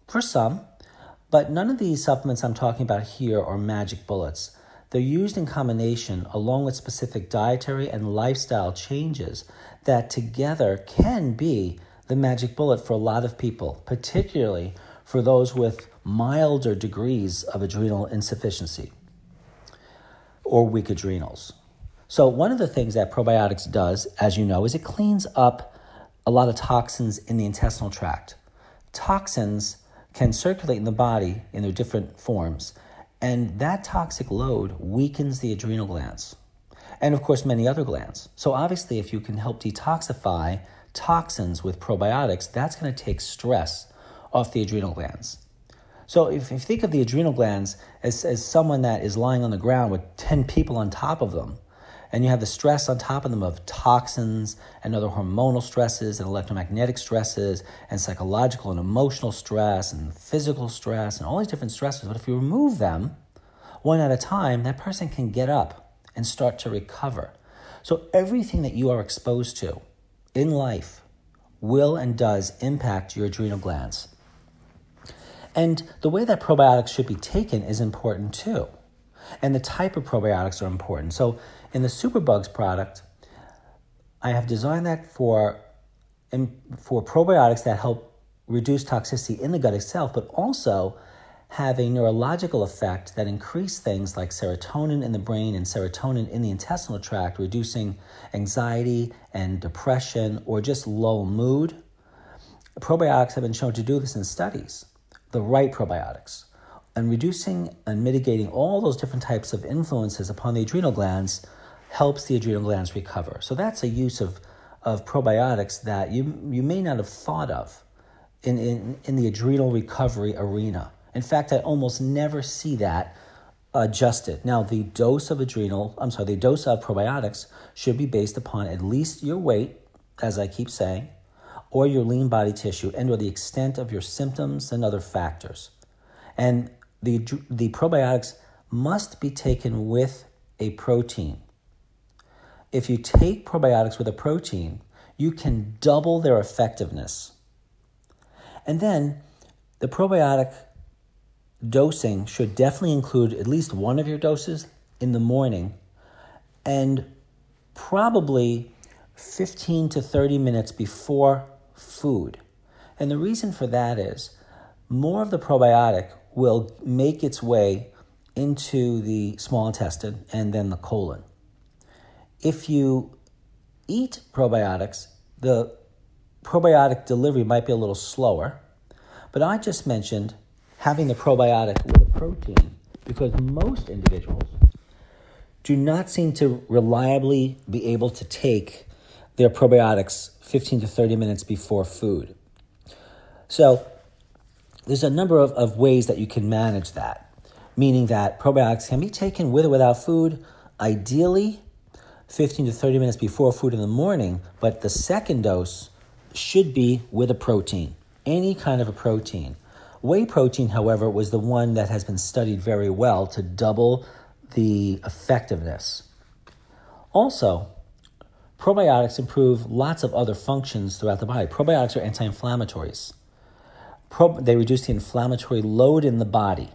For some, but none of these supplements I'm talking about here are magic bullets. they're used in combination along with specific dietary and lifestyle changes that together can be the magic bullet for a lot of people, particularly for those with milder degrees of adrenal insufficiency or weak adrenals. So, one of the things that probiotics does, as you know, is it cleans up a lot of toxins in the intestinal tract. Toxins can circulate in the body in their different forms, and that toxic load weakens the adrenal glands and, of course, many other glands. So, obviously, if you can help detoxify toxins with probiotics, that's going to take stress off the adrenal glands. So, if, you think of the adrenal glands as, as someone that is lying on the ground with 10 people on top of them, and you have the stress on top of them of toxins and other hormonal stresses and electromagnetic stresses and psychological and emotional stress and physical stress and all these different stresses. But if you remove them one at a time, that person can get up and start to recover. So everything that you are exposed to in life will and does impact your adrenal glands. And the way that probiotics should be taken is important too. And the type of probiotics are important. So in the Superbugs product, I have designed that for, for probiotics that help reduce toxicity in the gut itself, but also have a neurological effect that increase things like serotonin in the brain and serotonin in the intestinal tract, reducing anxiety and depression or just low mood. Probiotics have been shown to do this in studies, the right probiotics and reducing and mitigating all those different types of influences upon the adrenal glands helps the adrenal glands recover. So that's a use of, of probiotics that you, you may not have thought of in, in, in the adrenal recovery arena. In fact, I almost never see that adjusted. Now, the dose of adrenal, I'm sorry, the dose of probiotics should be based upon at least your weight, as I keep saying, or your lean body tissue and or the extent of your symptoms and other factors. And the, the probiotics must be taken with a protein. If you take probiotics with a protein, you can double their effectiveness. And then the probiotic dosing should definitely include at least one of your doses in the morning and probably 15 to 30 minutes before food. And the reason for that is more of the probiotic will make its way into the small intestine and then the colon. If you eat probiotics, the probiotic delivery might be a little slower, but I just mentioned having the probiotic with a protein because most individuals do not seem to reliably be able to take their probiotics 15 to 30 minutes before food. So, there's a number of, of ways that you can manage that, meaning that probiotics can be taken with or without food, ideally 15 to 30 minutes before food in the morning, but the second dose should be with a protein, any kind of a protein. Whey protein, however, was the one that has been studied very well to double the effectiveness. Also, probiotics improve lots of other functions throughout the body. Probiotics are anti inflammatories. Pro- they reduce the inflammatory load in the body.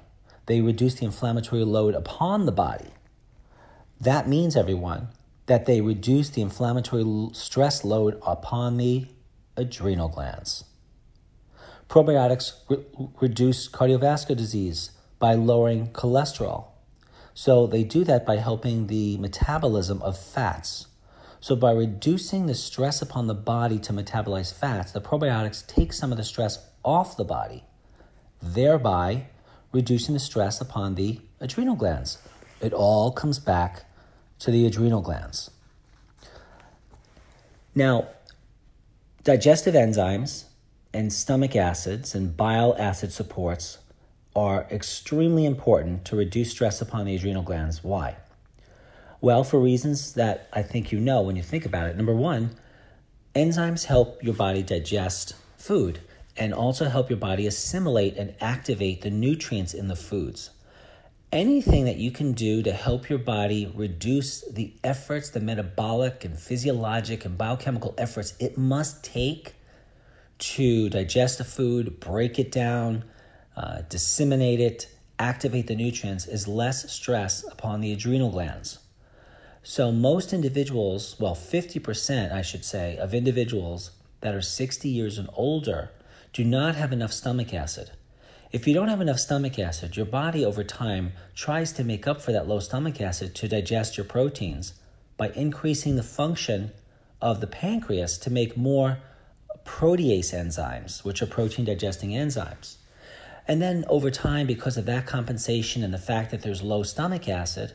They reduce the inflammatory load upon the body. That means, everyone, that they reduce the inflammatory stress load upon the adrenal glands. Probiotics re- reduce cardiovascular disease by lowering cholesterol. So they do that by helping the metabolism of fats. So by reducing the stress upon the body to metabolize fats, the probiotics take some of the stress off the body, thereby reducing the stress upon the adrenal glands. It all comes back to the adrenal glands. Now, digestive enzymes and stomach acids and bile acid supports are extremely important to reduce stress upon the adrenal glands. Why? Well, for reasons that I think you know when you think about it. Number one, enzymes help your body digest food and also help your body assimilate and activate the nutrients in the foods. Anything that you can do to help your body reduce the efforts, the metabolic and physiologic and biochemical efforts it must take to digest the food, break it down, uh, disseminate it, activate the nutrients is less stress upon the adrenal glands. So, most individuals, well, 50%, I should say, of individuals that are 60 years and older do not have enough stomach acid. If you don't have enough stomach acid, your body over time tries to make up for that low stomach acid to digest your proteins by increasing the function of the pancreas to make more protease enzymes, which are protein digesting enzymes. And then over time, because of that compensation and the fact that there's low stomach acid,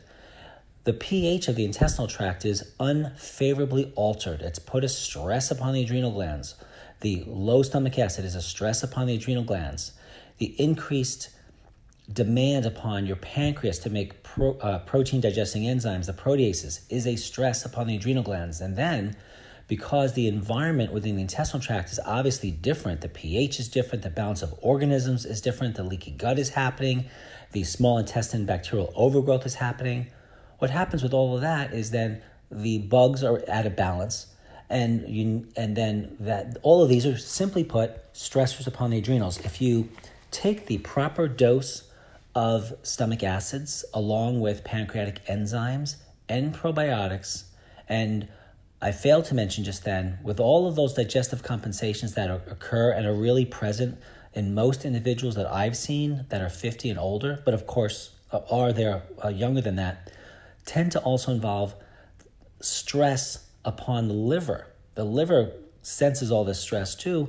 the pH of the intestinal tract is unfavorably altered. It's put a stress upon the adrenal glands. The low stomach acid is a stress upon the adrenal glands. The increased demand upon your pancreas to make pro, uh, protein digesting enzymes, the proteases, is a stress upon the adrenal glands. And then, because the environment within the intestinal tract is obviously different, the pH is different, the balance of organisms is different, the leaky gut is happening, the small intestine bacterial overgrowth is happening. What happens with all of that is then the bugs are out of balance, and you and then that all of these are simply put stressors upon the adrenals. If you take the proper dose of stomach acids along with pancreatic enzymes and probiotics. And I failed to mention just then, with all of those digestive compensations that occur and are really present in most individuals that I've seen that are 50 and older, but of course uh, are there uh, younger than that, tend to also involve stress upon the liver. The liver senses all this stress too,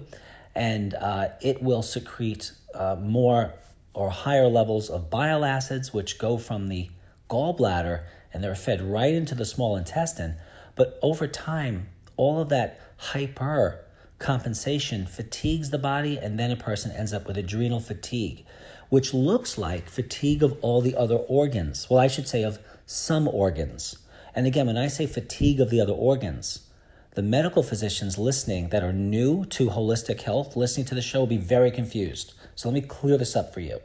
and uh, it will secrete uh, more or higher levels of bile acids, which go from the gallbladder and they're fed right into the small intestine. But over time, all of that hyper compensation fatigues the body, and then a person ends up with adrenal fatigue, which looks like fatigue of all the other organs. Well, I should say of some organs. And again, when I say fatigue of the other organs, the medical physicians listening that are new to holistic health, listening to the show, will be very confused. So let me clear this up for you.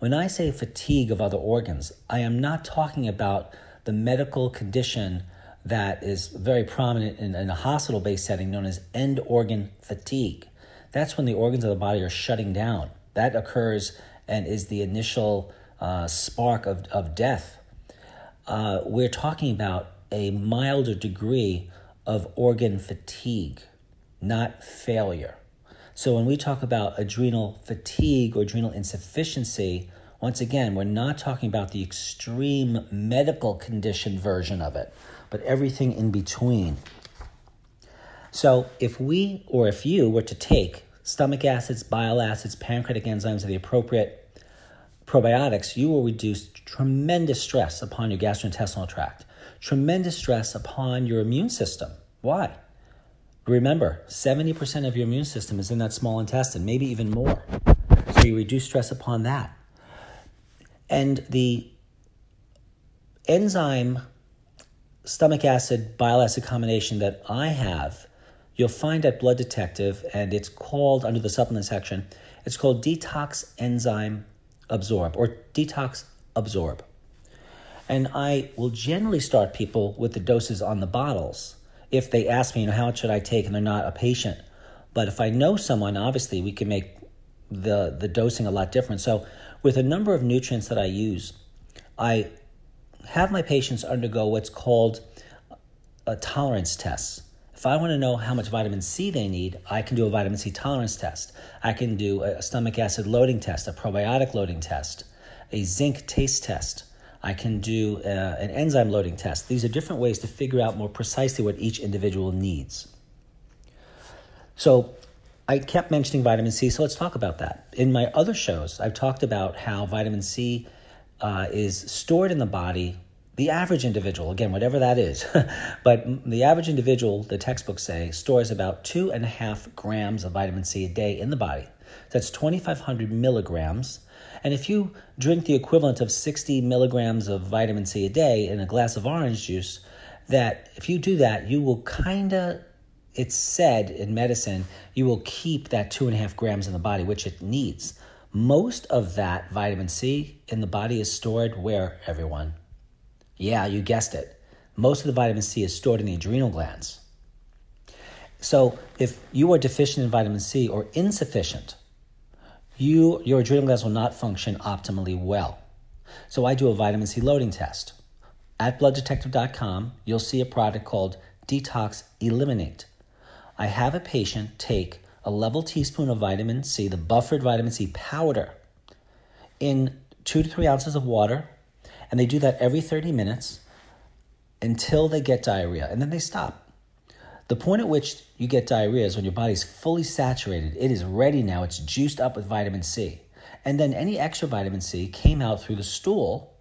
When I say fatigue of other organs, I am not talking about the medical condition that is very prominent in, in a hospital based setting known as end organ fatigue. That's when the organs of the body are shutting down. That occurs and is the initial uh, spark of, of death. Uh, we're talking about a milder degree of organ fatigue, not failure. So when we talk about adrenal fatigue or adrenal insufficiency, once again, we're not talking about the extreme medical condition version of it, but everything in between. So if we or if you were to take stomach acids, bile acids, pancreatic enzymes, and the appropriate probiotics, you will reduce tremendous stress upon your gastrointestinal tract, tremendous stress upon your immune system. Why? Remember, 70% of your immune system is in that small intestine, maybe even more. So you reduce stress upon that. And the enzyme stomach acid bile acid combination that I have, you'll find at Blood Detective, and it's called under the supplement section, it's called Detox Enzyme Absorb or Detox Absorb. And I will generally start people with the doses on the bottles if they ask me, you know, how much should I take, and they're not a patient. But if I know someone, obviously we can make the the dosing a lot different. So with a number of nutrients that I use, I have my patients undergo what's called a tolerance test. If I want to know how much vitamin C they need, I can do a vitamin C tolerance test. I can do a stomach acid loading test, a probiotic loading test, a zinc taste test. I can do uh, an enzyme loading test. These are different ways to figure out more precisely what each individual needs. So, I kept mentioning vitamin C, so let's talk about that. In my other shows, I've talked about how vitamin C uh, is stored in the body. The average individual, again, whatever that is, (laughs) but the average individual, the textbooks say, stores about two and a half grams of vitamin C a day in the body. That's 2,500 milligrams and if you drink the equivalent of 60 milligrams of vitamin C a day in a glass of orange juice, that if you do that, you will kind of, it's said in medicine, you will keep that two and a half grams in the body, which it needs. Most of that vitamin C in the body is stored where, everyone? Yeah, you guessed it. Most of the vitamin C is stored in the adrenal glands. So if you are deficient in vitamin C or insufficient, you your adrenal glands will not function optimally well. So I do a vitamin C loading test. At blooddetective.com, you'll see a product called Detox Eliminate. I have a patient take a level teaspoon of vitamin C, the buffered vitamin C powder, in two to three ounces of water, and they do that every 30 minutes until they get diarrhea, and then they stop. The point at which you get diarrhea is when your body's fully saturated. It is ready now, it's juiced up with vitamin C. And then any extra vitamin C came out through the stool,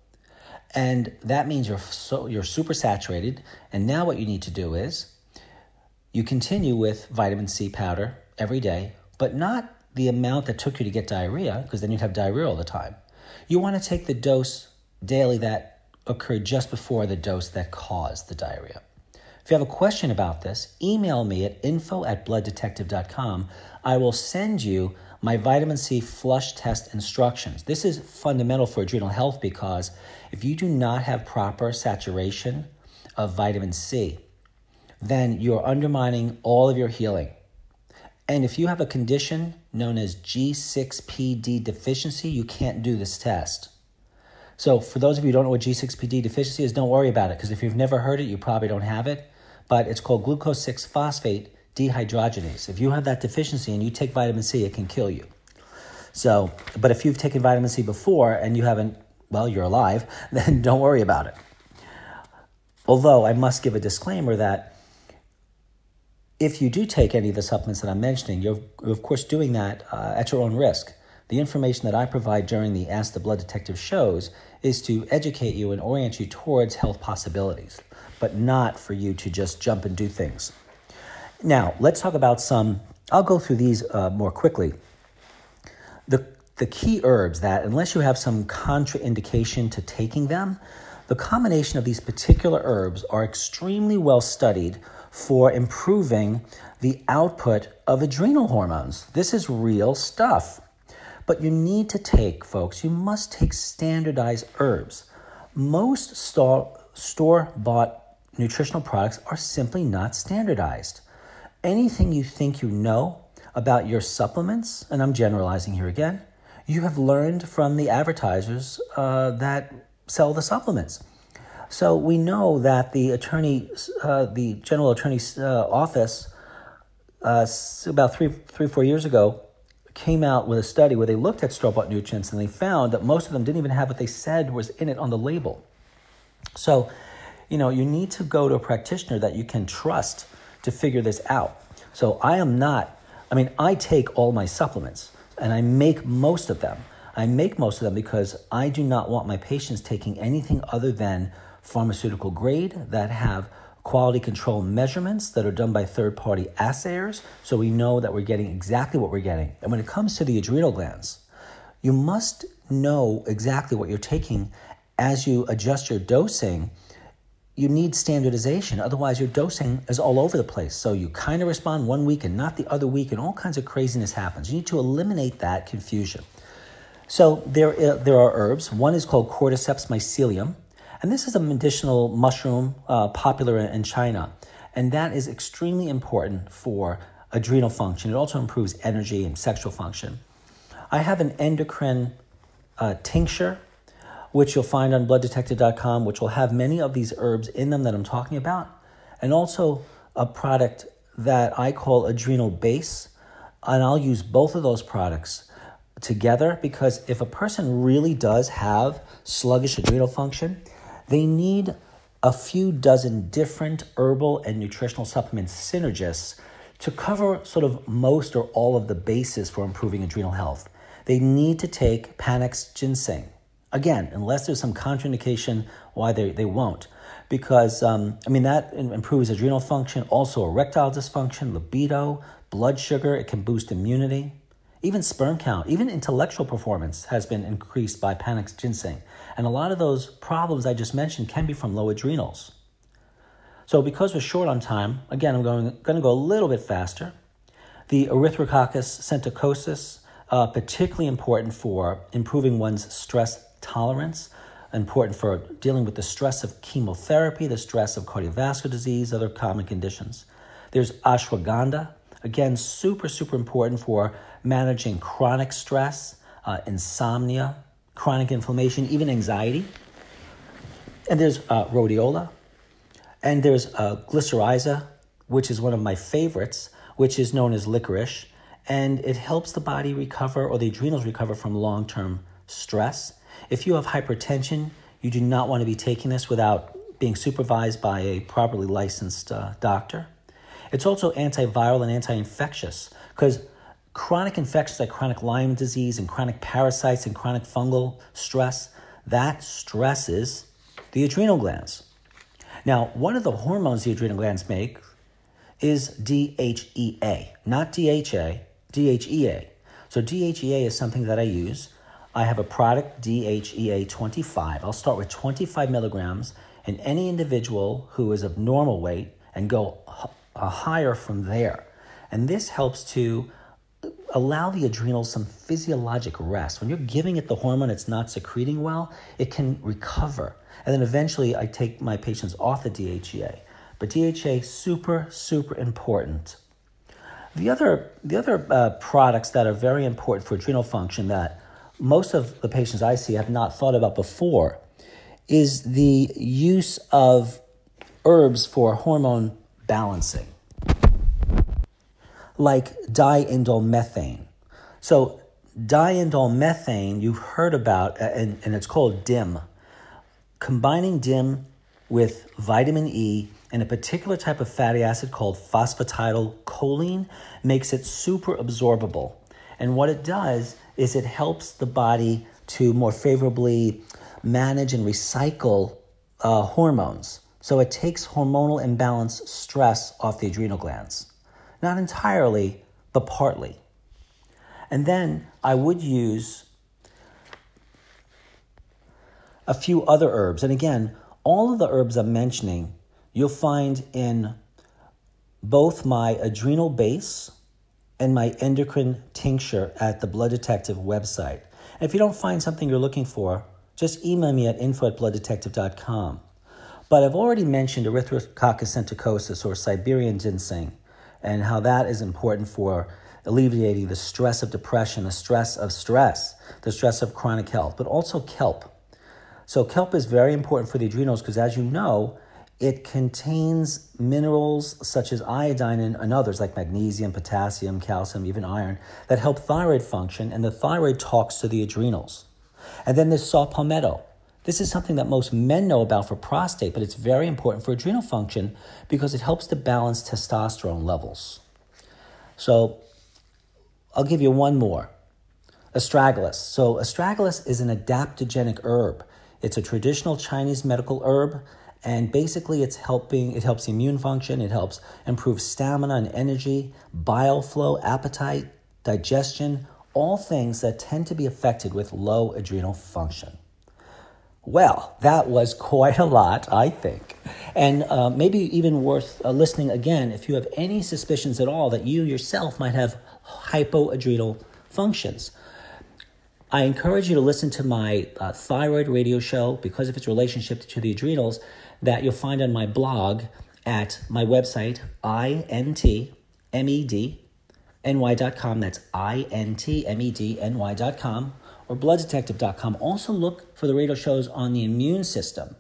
and that means you're, so, you're super saturated. And now what you need to do is you continue with vitamin C powder every day, but not the amount that took you to get diarrhea, because then you'd have diarrhea all the time. You want to take the dose daily that occurred just before the dose that caused the diarrhea. If you have a question about this, email me at info at blooddetective.com. I will send you my vitamin C flush test instructions. This is fundamental for adrenal health because if you do not have proper saturation of vitamin C, then you're undermining all of your healing. And if you have a condition known as G6PD deficiency, you can't do this test. So, for those of you who don't know what G6PD deficiency is, don't worry about it because if you've never heard it, you probably don't have it but it's called glucose 6 phosphate dehydrogenase. If you have that deficiency and you take vitamin C, it can kill you. So, but if you've taken vitamin C before and you haven't, well, you're alive, (laughs) then don't worry about it. Although I must give a disclaimer that if you do take any of the supplements that I'm mentioning, you're of course doing that uh, at your own risk. The information that I provide during the Ask the Blood Detective shows is to educate you and orient you towards health possibilities but not for you to just jump and do things. Now, let's talk about some, I'll go through these uh, more quickly. The, the key herbs that, unless you have some contraindication to taking them, the combination of these particular herbs are extremely well studied for improving the output of adrenal hormones. This is real stuff. But you need to take, folks, you must take standardized herbs. Most store bought nutritional products are simply not standardized. Anything you think you know about your supplements, and I'm generalizing here again, you have learned from the advertisers uh, that sell the supplements. So we know that the attorney, uh, the general attorney's uh, office, uh, about three, three, four years ago, came out with a study where they looked at store-bought nutrients and they found that most of them didn't even have what they said was in it on the label. So you know, you need to go to a practitioner that you can trust to figure this out. So I am not, I mean, I take all my supplements and I make most of them. I make most of them because I do not want my patients taking anything other than pharmaceutical grade that have quality control measurements that are done by third party assayers so we know that we're getting exactly what we're getting. And when it comes to the adrenal glands, you must know exactly what you're taking as you adjust your dosing you need standardization. Otherwise, your dosing is all over the place. So you kind of respond one week and not the other week, and all kinds of craziness happens. You need to eliminate that confusion. So there, uh, there are herbs. One is called Cordyceps mycelium, and this is a medicinal mushroom uh, popular in China, and that is extremely important for adrenal function. It also improves energy and sexual function. I have an endocrine uh, tincture which you'll find on blooddetective.com, which will have many of these herbs in them that I'm talking about, and also a product that I call Adrenal Base. And I'll use both of those products together because if a person really does have sluggish adrenal function, they need a few dozen different herbal and nutritional supplement synergists to cover sort of most or all of the bases for improving adrenal health. They need to take Panax ginseng. Again, unless there's some contraindication why they, they won't. Because, um, I mean, that improves adrenal function, also erectile dysfunction, libido, blood sugar, it can boost immunity. Even sperm count, even intellectual performance has been increased by Panax ginseng. And a lot of those problems I just mentioned can be from low adrenals. So, because we're short on time, again, I'm going, going to go a little bit faster. The Erythrococcus senticosus, uh, particularly important for improving one's stress tolerance, important for dealing with the stress of chemotherapy, the stress of cardiovascular disease, other common conditions. There's ashwagandha, again, super, super important for managing chronic stress, uh, insomnia, chronic inflammation, even anxiety. And there's uh, rhodiola. And there's uh, glycyrrhiza, which is one of my favorites, which is known as licorice. And it helps the body recover or the adrenals recover from long term stress. If you have hypertension, you do not want to be taking this without being supervised by a properly licensed uh, doctor. It's also antiviral and anti infectious because chronic infections like chronic Lyme disease and chronic parasites and chronic fungal stress, that stresses the adrenal glands. Now, one of the hormones the adrenal glands make is DHEA, not DHA, DHEA. So, DHEA is something that I use. I have a product, DHEA 25. I'll start with 25 milligrams in any individual who is of normal weight and go higher from there. And this helps to allow the adrenals some physiologic rest. When you're giving it the hormone it's not secreting well, it can recover. And then eventually I take my patients off the DHEA. But DHA super super important. The other the other uh, products that are very important for adrenal function that most of the patients I see have not thought about before is the use of herbs for hormone balancing like diindolylmethane. So, diindolylmethane, you've heard about, uh, and, and it's called DIM. Combining DIM with vitamin E and a particular type of fatty acid called phosphatidylcholine makes it super absorbable. And what it does is it helps the body to more favorably manage and recycle uh, hormones. So it takes hormonal imbalance stress off the adrenal glands. Not entirely, but partly. And then I would use a few other herbs. And again, all of the herbs I'm mentioning, you'll find in both my adrenal base and my endocrine tincture at the Blood Detective website. If you don't find something you're looking for, just email me at info at blooddetective.com. But I've already mentioned Erythrococcus senticosus or Siberian ginseng and how that is important for alleviating the stress of depression, the stress of stress, the stress of chronic health, but also kelp. So, kelp is very important for the adrenals because, as you know, it contains minerals such as iodine and, others like magnesium, potassium, calcium, even iron that help thyroid function, and the thyroid talks to the adrenals. And then there's saw palmetto. This is something that most men know about for prostate, but it's very important for adrenal function because it helps to balance testosterone levels. So I'll give you one more. Astragalus. So astragalus is an adaptogenic herb. It's a traditional Chinese medical herb and basically it's helping it helps immune function, it helps improve stamina and energy, bile flow, appetite, digestion, all things that tend to be affected with low adrenal function. Well, that was (laughs) quite a lot, I think. And uh, maybe even worth uh, listening again if you have any suspicions at all that you yourself might have hypoadrenal functions. I encourage you to listen to my uh, thyroid radio show because of its relationship to the adrenals that you'll find on my blog at my website, intmedny.com. That's intmedny.com or blooddetective.com. Also look for the radio shows on the immune system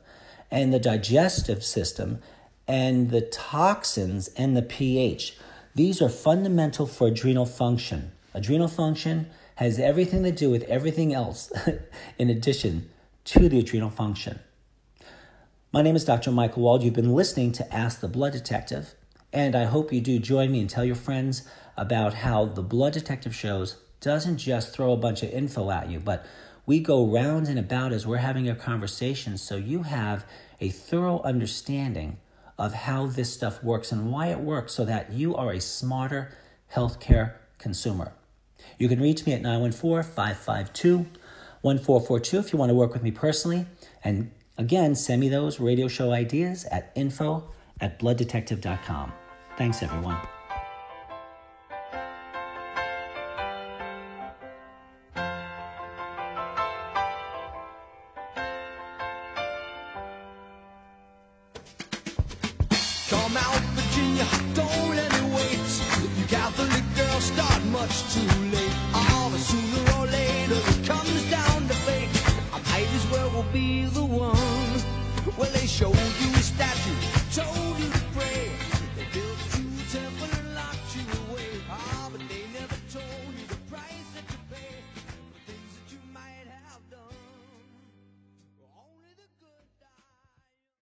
and the digestive system and the toxins and the pH. These are fundamental for adrenal function. Adrenal function has everything to do with everything else (laughs) in addition to the adrenal function. My name is Dr. Michael Wald. You've been listening to Ask the Blood Detective, and I hope you do join me and tell your friends about how the Blood Detective shows doesn't just throw a bunch of info at you, but we go round and about as we're having a conversation so you have a thorough understanding of how this stuff works and why it works so that you are a smarter healthcare consumer. You can reach me at 914 552 1442 if you want to work with me personally. And again, send me those radio show ideas at info at blooddetective.com. Thanks, everyone.